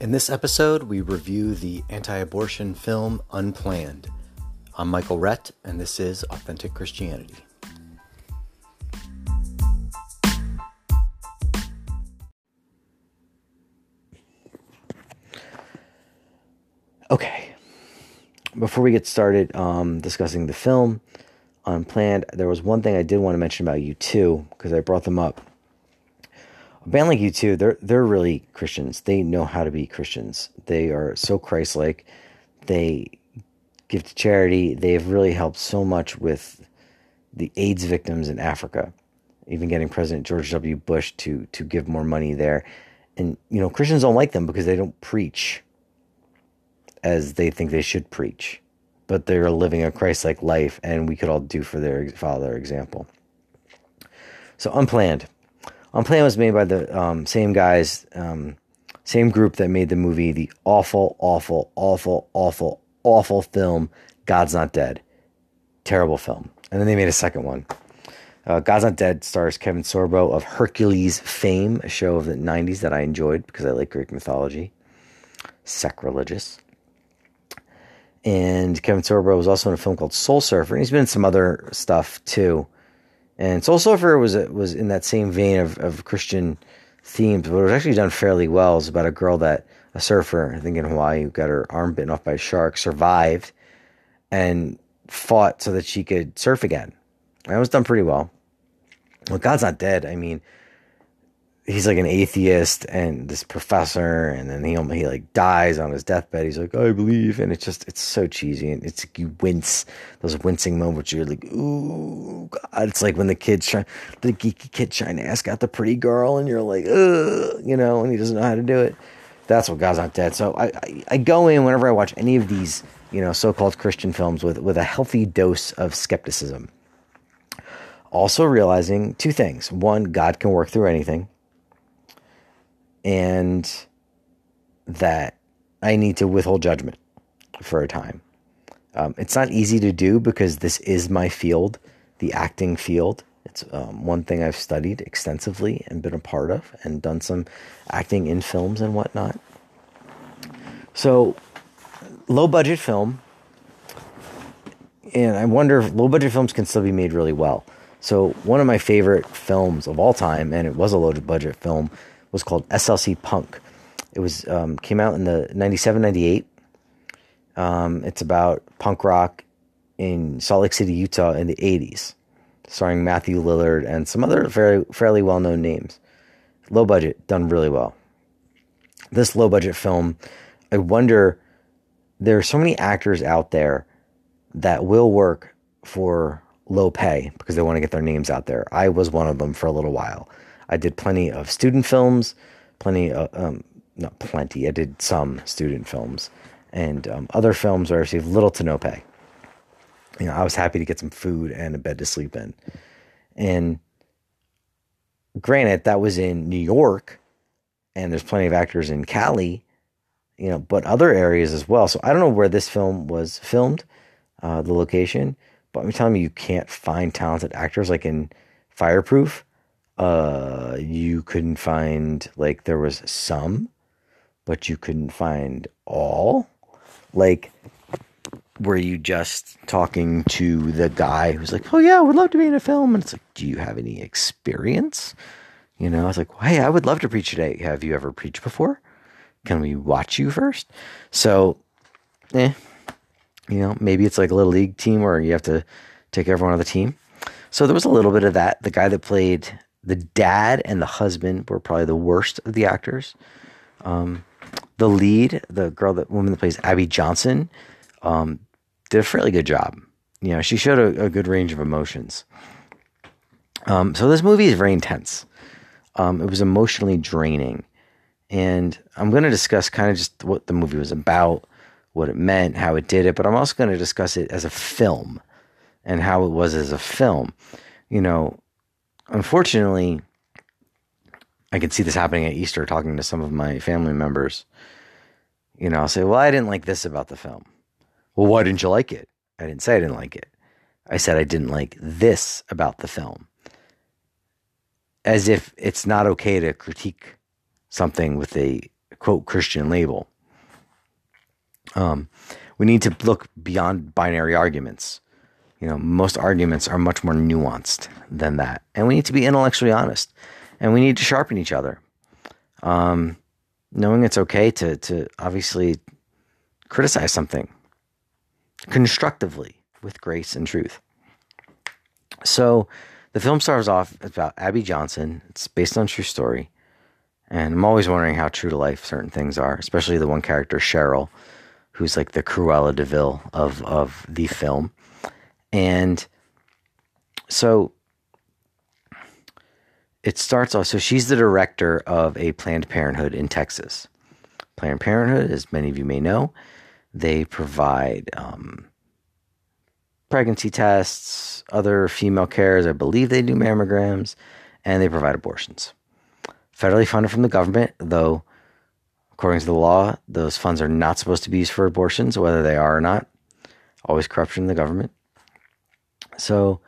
In this episode, we review the anti abortion film Unplanned. I'm Michael Rett, and this is Authentic Christianity. Okay, before we get started um, discussing the film Unplanned, there was one thing I did want to mention about U2 because I brought them up band like U2, they're they're really Christians. They know how to be Christians. They are so Christ-like. They give to charity. They have really helped so much with the AIDS victims in Africa. Even getting President George W. Bush to to give more money there. And you know, Christians don't like them because they don't preach as they think they should preach. But they're living a Christ-like life, and we could all do for their follow their example. So unplanned Unplanned was made by the um, same guys, um, same group that made the movie, the awful, awful, awful, awful, awful film God's Not Dead. Terrible film. And then they made a second one. Uh, God's Not Dead stars Kevin Sorbo of Hercules fame, a show of the 90s that I enjoyed because I like Greek mythology. Sacrilegious. And Kevin Sorbo was also in a film called Soul Surfer, and he's been in some other stuff too. And Soul Surfer was was in that same vein of, of Christian themes, but it was actually done fairly well. It was about a girl that a surfer, I think in Hawaii, who got her arm bitten off by a shark, survived and fought so that she could surf again. And it was done pretty well. Well, God's not dead. I mean, he's like an atheist and this professor, and then he he like dies on his deathbed. He's like, I believe, and it's just it's so cheesy, and it's you wince those wincing moments. You're like, ooh, God. It's like when the kid's trying, the geeky kid trying to ask out the pretty girl, and you're like, ugh, you know, and he doesn't know how to do it. That's what God's not dead. So I, I, I go in whenever I watch any of these, you know, so-called Christian films with with a healthy dose of skepticism. Also realizing two things: one, God can work through anything and that I need to withhold judgment for a time. Um, it's not easy to do because this is my field, the acting field. It's um, one thing I've studied extensively and been a part of, and done some acting in films and whatnot. So, low budget film, and I wonder if low budget films can still be made really well. So, one of my favorite films of all time, and it was a low budget film, was called SLC Punk. It was um, came out in the 97, 98. Um, it's about punk rock in Salt Lake City, Utah in the 80s, starring Matthew Lillard and some other very fairly well known names. Low budget, done really well. This low budget film, I wonder, there are so many actors out there that will work for low pay because they want to get their names out there. I was one of them for a little while. I did plenty of student films, plenty, of, um, not plenty, I did some student films, and um, other films where I received little to no pay. You know, I was happy to get some food and a bed to sleep in. And granted, that was in New York, and there's plenty of actors in Cali, you know, but other areas as well. So I don't know where this film was filmed, uh, the location, but I'm telling you, you can't find talented actors like in Fireproof uh, you couldn't find like there was some, but you couldn't find all. Like, were you just talking to the guy who's like, "Oh yeah, I would love to be in a film," and it's like, "Do you have any experience?" You know, I was like, "Hey, I would love to preach today. Have you ever preached before? Can we watch you first? So, eh, you know, maybe it's like a little league team where you have to take everyone on the team. So there was a little bit of that. The guy that played the dad and the husband were probably the worst of the actors. Um, the lead, the girl that woman that plays Abby Johnson, um, did a fairly good job. You know, she showed a, a good range of emotions. Um, so this movie is very intense. Um, it was emotionally draining, and I'm going to discuss kind of just what the movie was about, what it meant, how it did it. But I'm also going to discuss it as a film and how it was as a film. You know, unfortunately, I can see this happening at Easter talking to some of my family members. You know, I'll say, Well, I didn't like this about the film. Well, why didn't you like it? I didn't say I didn't like it. I said I didn't like this about the film. As if it's not okay to critique something with a quote Christian label. Um, we need to look beyond binary arguments. You know, most arguments are much more nuanced than that, and we need to be intellectually honest, and we need to sharpen each other. Um, knowing it's okay to to obviously criticize something constructively with grace and truth. So, the film starts off about Abby Johnson. It's based on true story. And I'm always wondering how true to life certain things are, especially the one character, Cheryl, who's like the Cruella de Vil of, of the film. And so it starts off. So she's the director of a Planned Parenthood in Texas. Planned Parenthood, as many of you may know, they provide um, pregnancy tests, other female cares. I believe they do mammograms, and they provide abortions. Federally funded from the government, though, according to the law, those funds are not supposed to be used for abortions, whether they are or not. Always corruption in the government. So,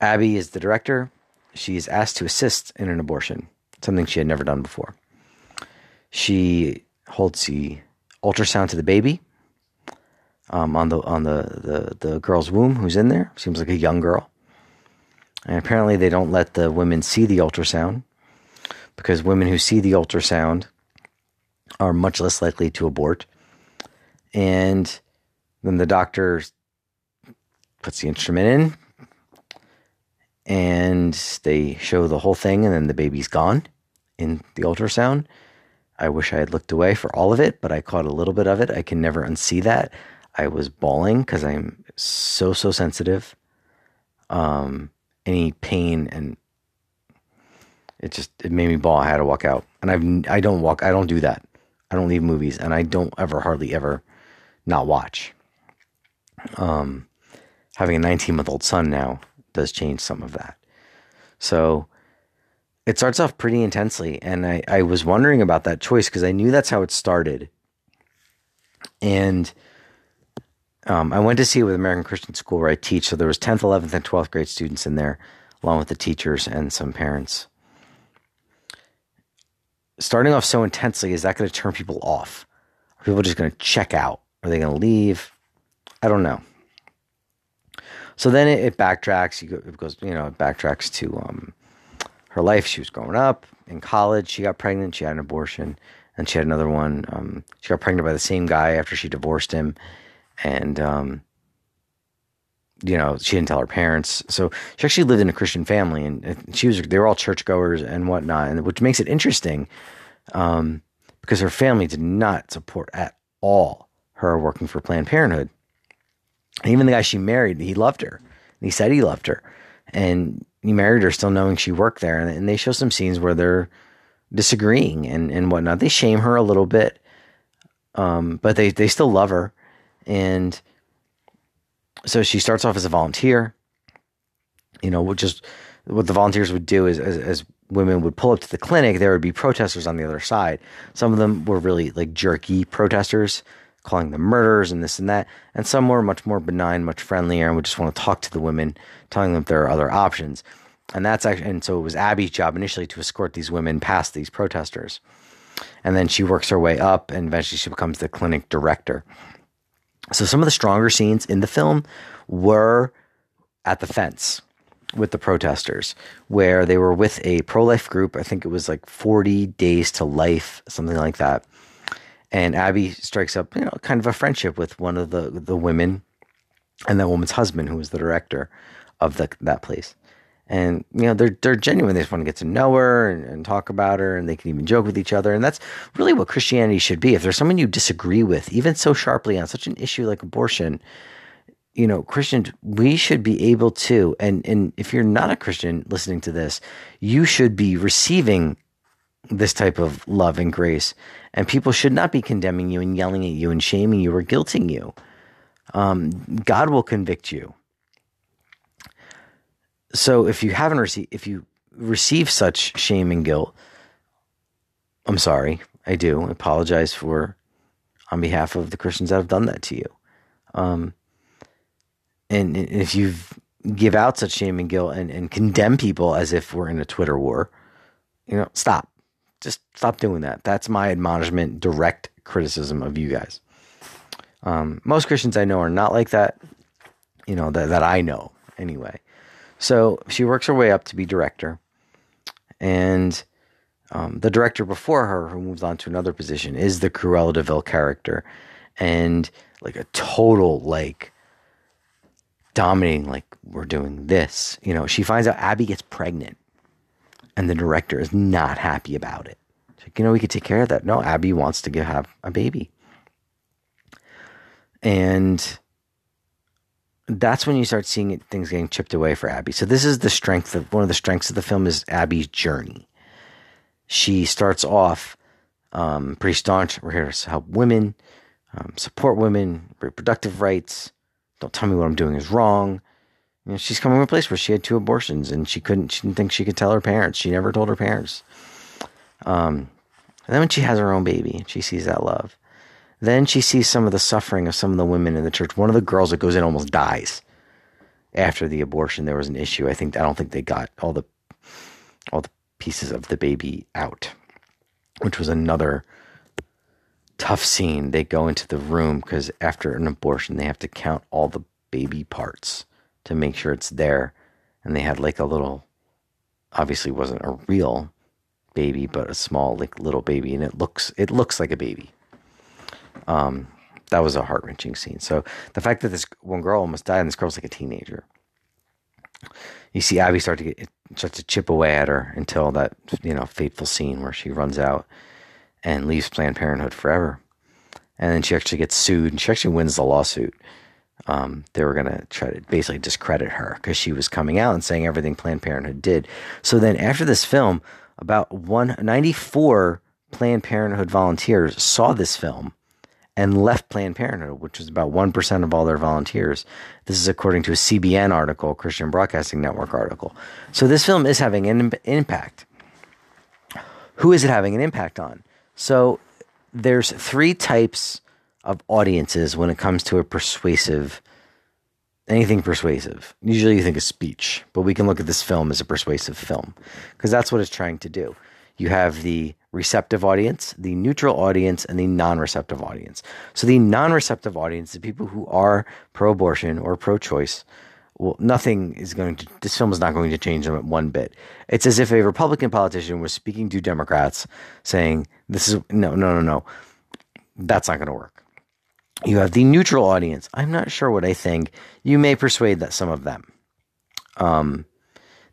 Abby is the director. She is asked to assist in an abortion, something she had never done before. She holds the ultrasound to the baby um, on the on the, the the girl's womb who's in there. Seems like a young girl. And apparently, they don't let the women see the ultrasound because women who see the ultrasound are much less likely to abort. And then the doctor puts the instrument in, and they show the whole thing, and then the baby's gone in the ultrasound. I wish I had looked away for all of it, but I caught a little bit of it. I can never unsee that. I was bawling because I'm so so sensitive. Um, any pain and it just it made me bawl. I had to walk out, and I've I don't walk. I don't do that. I don't leave movies, and I don't ever hardly ever not watch. Um, having a 19 month old son now does change some of that. So it starts off pretty intensely, and I I was wondering about that choice because I knew that's how it started, and um, I went to see it with American Christian School where I teach. So there was 10th, 11th, and 12th grade students in there, along with the teachers and some parents. Starting off so intensely, is that going to turn people off? Are people just going to check out? Are they going to leave? I don't know. So then it, it backtracks. It goes, you know, it backtracks to um, her life. She was growing up in college. She got pregnant. She had an abortion, and she had another one. Um, she got pregnant by the same guy after she divorced him and um, you know she didn't tell her parents so she actually lived in a christian family and she was they were all churchgoers and whatnot and which makes it interesting um, because her family did not support at all her working for planned parenthood even the guy she married he loved her. And he said he loved her. And he married her still knowing she worked there. And, and they show some scenes where they're disagreeing and, and whatnot. They shame her a little bit um, but they, they still love her. And so she starts off as a volunteer. You know, just what the volunteers would do is, as, as women would pull up to the clinic, there would be protesters on the other side. Some of them were really like jerky protesters, calling them murders and this and that. And some were much more benign, much friendlier, and would just want to talk to the women, telling them there are other options. And that's actually, and so it was Abby's job initially to escort these women past these protesters. And then she works her way up, and eventually she becomes the clinic director. So some of the stronger scenes in the film were at the fence with the protesters, where they were with a pro life group. I think it was like 40 Days to Life, something like that. And Abby strikes up, you know, kind of a friendship with one of the, the women and that woman's husband, who was the director of the, that place and you know they're they're genuine. They just want to get to know her and, and, talk about her, and they can even joke with each other. And that's really what Christianity should be. If there's someone you disagree with, even so sharply on such an issue like abortion, you know, Christians, we should be able to. And and if you're not a Christian listening to this, you should be receiving this type of love and grace. And people should not be condemning you and yelling at you and shaming you or guilting you. Um, God will convict you so if you haven't received, if you receive such shame and guilt, I'm sorry. I do I apologize for, on behalf of the Christians that have done that to you. Um, and if you give out such shame and guilt and, and condemn people as if we're in a Twitter war, you know, stop. Just stop doing that. That's my admonishment, direct criticism of you guys. Um, most Christians I know are not like that, you know, that, that I know anyway. So she works her way up to be director. And um, the director before her, who moves on to another position, is the Cruella de Vil character. And like a total, like, dominating, like, we're doing this. You know, she finds out Abby gets pregnant. And the director is not happy about it. Like, you know, we could take care of that. No, Abby wants to get, have a baby. And that's when you start seeing it, things getting chipped away for Abby. So this is the strength of one of the strengths of the film is Abby's journey. She starts off um, pretty staunch. We're here to help women, um, support women, reproductive rights. Don't tell me what I'm doing is wrong. You know, she's coming from a place where she had two abortions and she couldn't. She didn't think she could tell her parents. She never told her parents. Um, and then when she has her own baby, she sees that love. Then she sees some of the suffering of some of the women in the church. One of the girls that goes in almost dies after the abortion. There was an issue. I think I don't think they got all the all the pieces of the baby out, which was another tough scene. They go into the room because after an abortion, they have to count all the baby parts to make sure it's there. And they had like a little, obviously wasn't a real baby, but a small like little baby, and it looks it looks like a baby. Um, that was a heart wrenching scene. So the fact that this one girl almost died, and this girl's like a teenager. You see Abby start to get start to chip away at her until that you know fateful scene where she runs out and leaves Planned Parenthood forever, and then she actually gets sued, and she actually wins the lawsuit. Um, they were going to try to basically discredit her because she was coming out and saying everything Planned Parenthood did. So then after this film, about 194 Planned Parenthood volunteers saw this film and left Planned Parenthood, which was about 1% of all their volunteers. This is according to a CBN article, Christian Broadcasting Network article. So this film is having an impact. Who is it having an impact on? So there's three types of audiences when it comes to a persuasive anything persuasive. Usually you think of speech, but we can look at this film as a persuasive film because that's what it's trying to do. You have the receptive audience, the neutral audience, and the non receptive audience. So, the non receptive audience, the people who are pro abortion or pro choice, well, nothing is going to, this film is not going to change them one bit. It's as if a Republican politician was speaking to Democrats saying, this is, no, no, no, no, that's not going to work. You have the neutral audience. I'm not sure what I think. You may persuade that some of them. Um,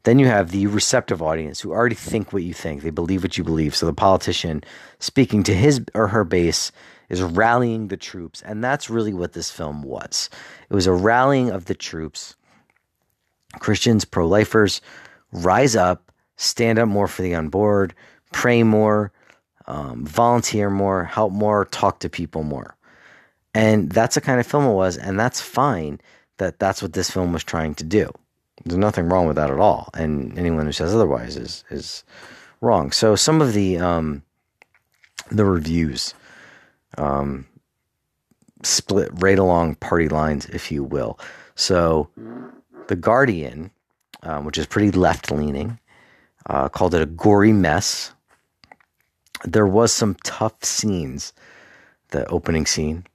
then you have the receptive audience who already think what you think. They believe what you believe. So the politician speaking to his or her base is rallying the troops. And that's really what this film was. It was a rallying of the troops. Christians, pro lifers, rise up, stand up more for the unborn, pray more, um, volunteer more, help more, talk to people more. And that's the kind of film it was. And that's fine that that's what this film was trying to do. There's nothing wrong with that at all, and anyone who says otherwise is is wrong. So some of the um, the reviews um, split right along party lines, if you will. So the Guardian, um, which is pretty left leaning, uh, called it a gory mess. There was some tough scenes. The opening scene,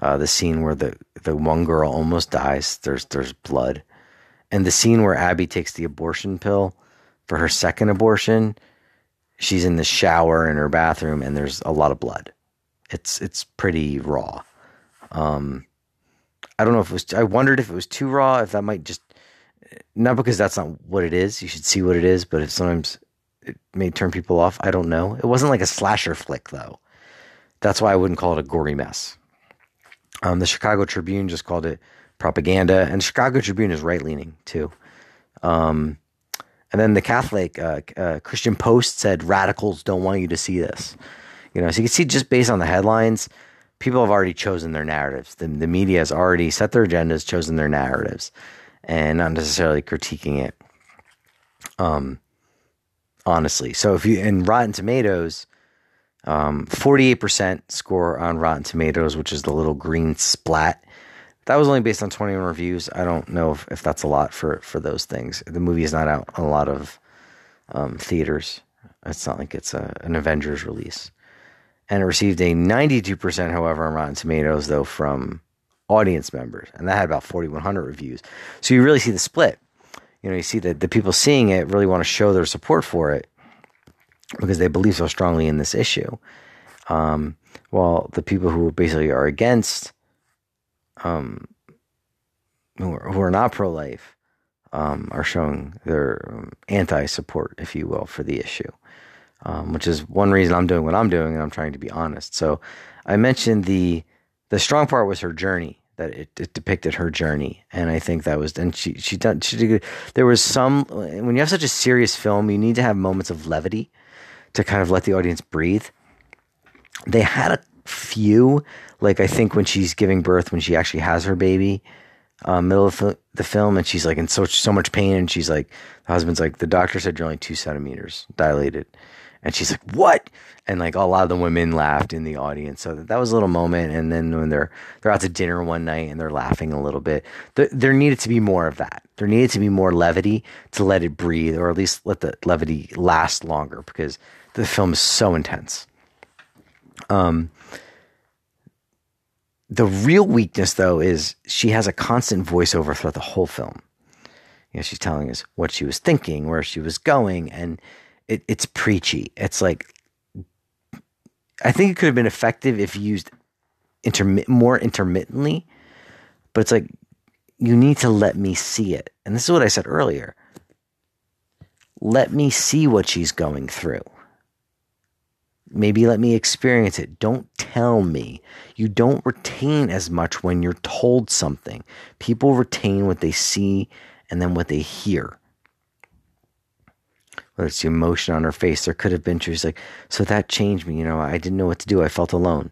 uh, the scene where the the one girl almost dies. There's there's blood and the scene where Abby takes the abortion pill for her second abortion, she's in the shower in her bathroom and there's a lot of blood. It's it's pretty raw. Um, I don't know if it was. I wondered if it was too raw. If that might just not because that's not what it is. You should see what it is, but if sometimes it may turn people off. I don't know. It wasn't like a slasher flick though. That's why I wouldn't call it a gory mess. Um, the Chicago Tribune just called it propaganda, and Chicago Tribune is right leaning too. Um, and then the Catholic uh, uh, Christian Post said radicals don't want you to see this. You know, so you can see just based on the headlines, people have already chosen their narratives. The, the media has already set their agendas, chosen their narratives, and not necessarily critiquing it. Um, honestly, so if you in Rotten Tomatoes, um, 48% score on Rotten Tomatoes, which is the little green splat that was only based on 21 reviews. I don't know if, if that's a lot for, for those things. The movie is not out on a lot of um, theaters. It's not like it's a, an Avengers release. And it received a 92%, however, on Rotten Tomatoes, though, from audience members. And that had about 4,100 reviews. So you really see the split. You know, you see that the people seeing it really want to show their support for it because they believe so strongly in this issue. Um, while the people who basically are against, um, who are, who are not pro life, um, are showing their um, anti support, if you will, for the issue, um, which is one reason I'm doing what I'm doing, and I'm trying to be honest. So I mentioned the the strong part was her journey that it, it, depicted her journey, and I think that was and she she done she did. There was some when you have such a serious film, you need to have moments of levity to kind of let the audience breathe. They had a few, like I think when she's giving birth, when she actually has her baby, uh, middle of the film, and she's like in so so much pain, and she's like, the husband's like, the doctor said you're only two centimeters dilated, and she's like, what? And like a lot of the women laughed in the audience, so that, was a little moment. And then when they're they're out to dinner one night and they're laughing a little bit, there needed to be more of that. There needed to be more levity to let it breathe, or at least let the levity last longer, because the film is so intense. Um, the real weakness, though, is she has a constant voiceover throughout the whole film. You know, she's telling us what she was thinking, where she was going, and it, it's preachy. It's like I think it could have been effective if used more intermittently, but it's like you need to let me see it. And this is what I said earlier. Let me see what she's going through. Maybe let me experience it. Don't tell me. You don't retain as much when you're told something. People retain what they see and then what they hear. Whether it's the emotion on her face, there could have been, she's like, so that changed me. You know, I didn't know what to do. I felt alone.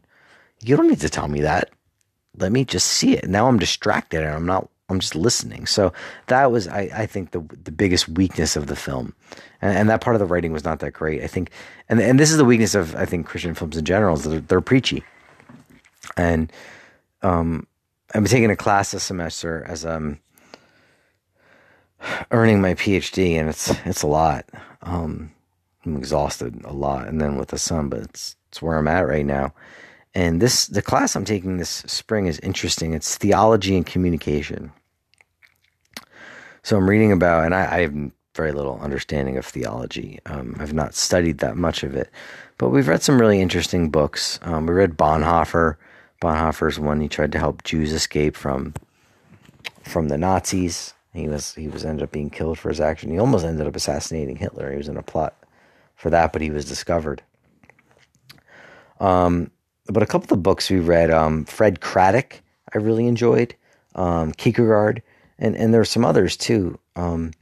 You don't need to tell me that. Let me just see it. Now I'm distracted and I'm not I'm just listening. So that was, I, I think, the the biggest weakness of the film, and, and, that part of the writing was not that great. I think, and and this is the weakness of I think Christian films in general is they're, they're preachy, and um, I'm taking a class this semester as um earning my PhD, and it's it's a lot. Um, I'm exhausted a lot, and then with the son, but it's it's where I'm at right now. And this the class I'm taking this spring is interesting. It's theology and communication. So I'm reading about, and I, I have very little understanding of theology. Um, I've not studied that much of it, but we've read some really interesting books. Um, we read Bonhoeffer. Bonhoeffer's one he tried to help Jews escape from from the Nazis. He was he was ended up being killed for his action. He almost ended up assassinating Hitler. He was in a plot for that, but he was discovered. Um, but a couple of the books we read, um, Fred Craddock, I really enjoyed. Um, Kierkegaard, and and there are some others too. Um,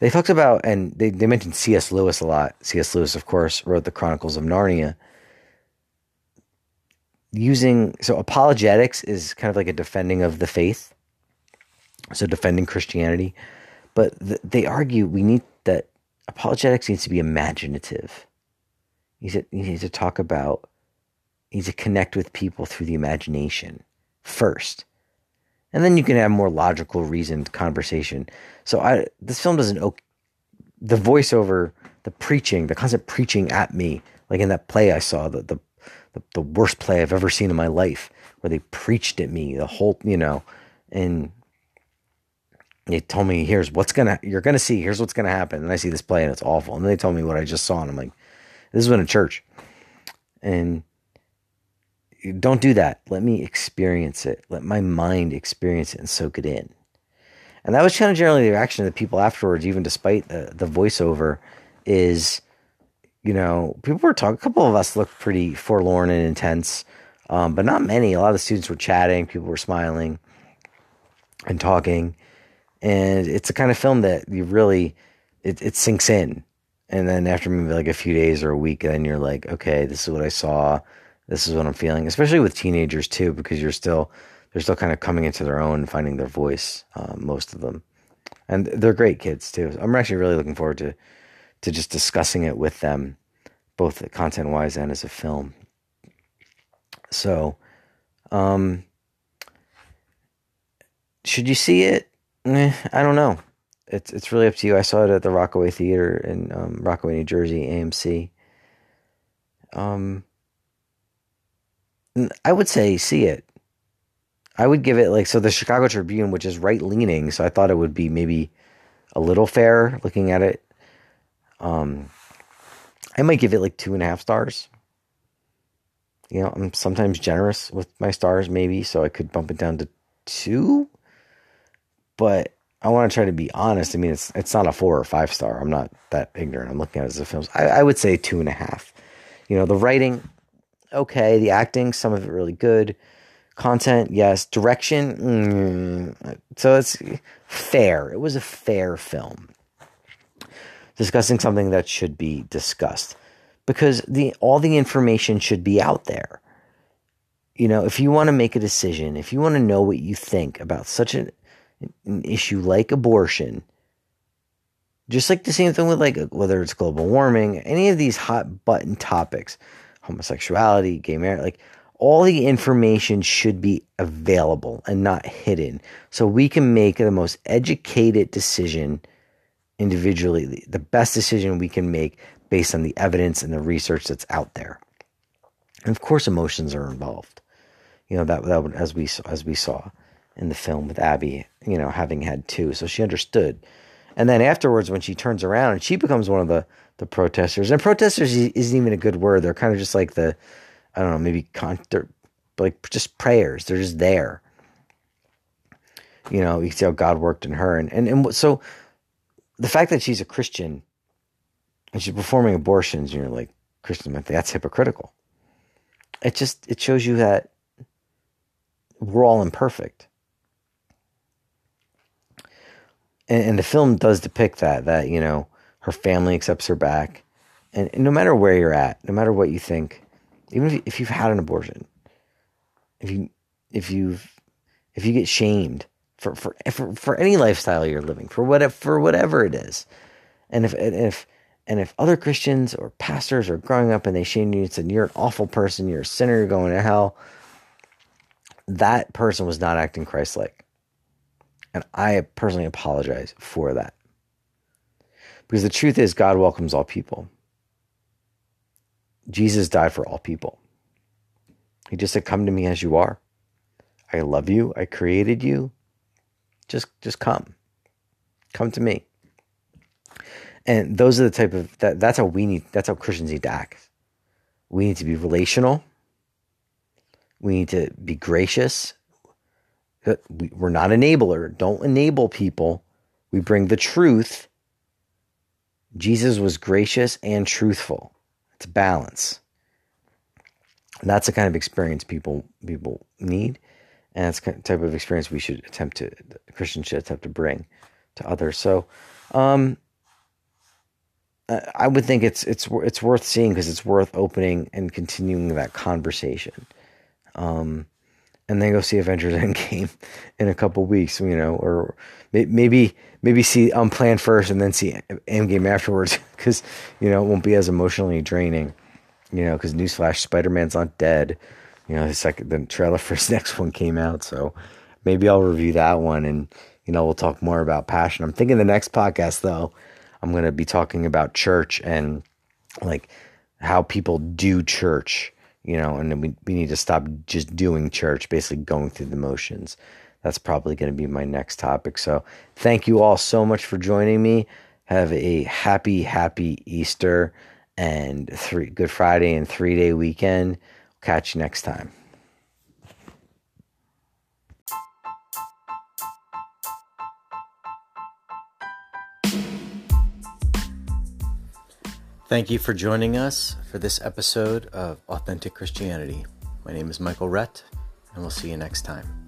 they talked about and they, they mentioned C.S. Lewis a lot. C.S. Lewis, of course, wrote the Chronicles of Narnia. Using so apologetics is kind of like a defending of the faith, so defending Christianity, but th- they argue we need that apologetics needs to be imaginative. You need to, you need to talk about, you need to connect with people through the imagination first and then you can have more logical, reasoned conversation. So I this film doesn't the voiceover, the preaching, the constant preaching at me, like in that play I saw, the the the, worst play I've ever seen in my life, where they preached at me the whole, you know, and they told me, here's what's gonna you're gonna see, here's what's gonna happen, and I see this play and it's awful, and then they told me what I just saw, and I'm like, this is in a church, and don't do that. Let me experience it. Let my mind experience it and soak it in. And that was kind of generally the reaction of the people afterwards, even despite the, the voiceover, is, you know, people were talking, a couple of us looked pretty forlorn and intense, um, but not many. A lot of the students were chatting, people were smiling and talking. And it's a kind of film that you really, it, it sinks in. And then after maybe like a few days or a week, then you're like, okay, this is what I saw this is what I'm feeling, especially with teenagers too, because you're still they're still kind of coming into their own finding their voice. Uh, most of them, and they're great kids too. I'm actually really looking forward to to just discussing it with them, both content wise and as a film. So, um, should you see it? Eh, I don't know. It's it's really up to you. I saw it at the Rockaway Theater in um, Rockaway, New Jersey, AMC. um, I would say see it. I would give it like so the Chicago Tribune, which is right leaning, so I thought it would be maybe a little fair looking at it. Um, I might give it like two and a half stars. You know, I'm sometimes generous with my stars, maybe, so I could bump it down to two. But I want to try to be honest. I mean, it's it's not a four or five star. I'm not that ignorant. I'm looking at it as a film. I, I would say two and a half. You know, the writing, okay. The acting, some of it really good. Content, yes. Direction, mm, so it's fair. It was a fair film. Discussing something that should be discussed because the all the information should be out there. You know, if you want to make a decision, if you want to know what you think about such an, an issue like abortion, just like the same thing with like whether it's global warming, any of these hot button topics, homosexuality, gay marriage, like all the information should be available and not hidden. So we can make the most educated decision individually the best decision we can make based on the evidence and the research that's out there. And of course emotions are involved. You know that, that as we as we saw in the film with Abby you know having had two so she understood. And then afterwards when she turns around and she becomes one of the the protesters and protesters isn't even a good word they're kind of just like the I don't know, maybe con- like just prayers. They're just there. You know, you see how God worked in her, and and and so the fact that she's a Christian and she's performing abortions, and you're like Christian, that's hypocritical. It just it shows you that we're all imperfect. And, and the film does depict that that you know her family accepts her back, and, no matter where you're at, no matter what you think, even if, if you've had an abortion, if you if you've if you get shamed for for for, for any lifestyle you're living for whatever for whatever it is, and if and if and if other Christians or pastors are growing up and they shame you and said you're an awful person, you're a sinner, you're going to hell, that person was not acting Christ-like, and I personally apologize for that because the truth is God welcomes all people. Jesus died for all people. He just said, Come to me as you are. I love you. I created you. Just just come. Come to me. And those are the type of that that's how we need that's how Christians need to act. We need to be relational. We need to be gracious. We're not enabler. Don't enable people. We bring the truth. Jesus was gracious and truthful. It's balance. And that's the kind of experience people people need, and it's the type of experience we should attempt to Christians should attempt to bring to others. So, um, I would think it's it's it's worth seeing because it's worth opening and continuing that conversation. Um, and then go see Avengers Endgame in a couple weeks, you know, or maybe maybe see Unplanned first and then see Endgame afterwards because you know it won't be as emotionally draining, you know. Because newsflash, Spider Man's not dead. You know, the second the trailer for his next one came out, so maybe I'll review that one and you know we'll talk more about passion. I'm thinking the next podcast though, I'm gonna be talking about church and like how people do church you know, and we, we need to stop just doing church, basically going through the motions. That's probably going to be my next topic. So thank you all so much for joining me. Have a happy, happy Easter and three Good Friday and three day weekend. Catch you next time. Thank you for joining us for this episode of Authentic Christianity. My name is Michael Rett, and we'll see you next time.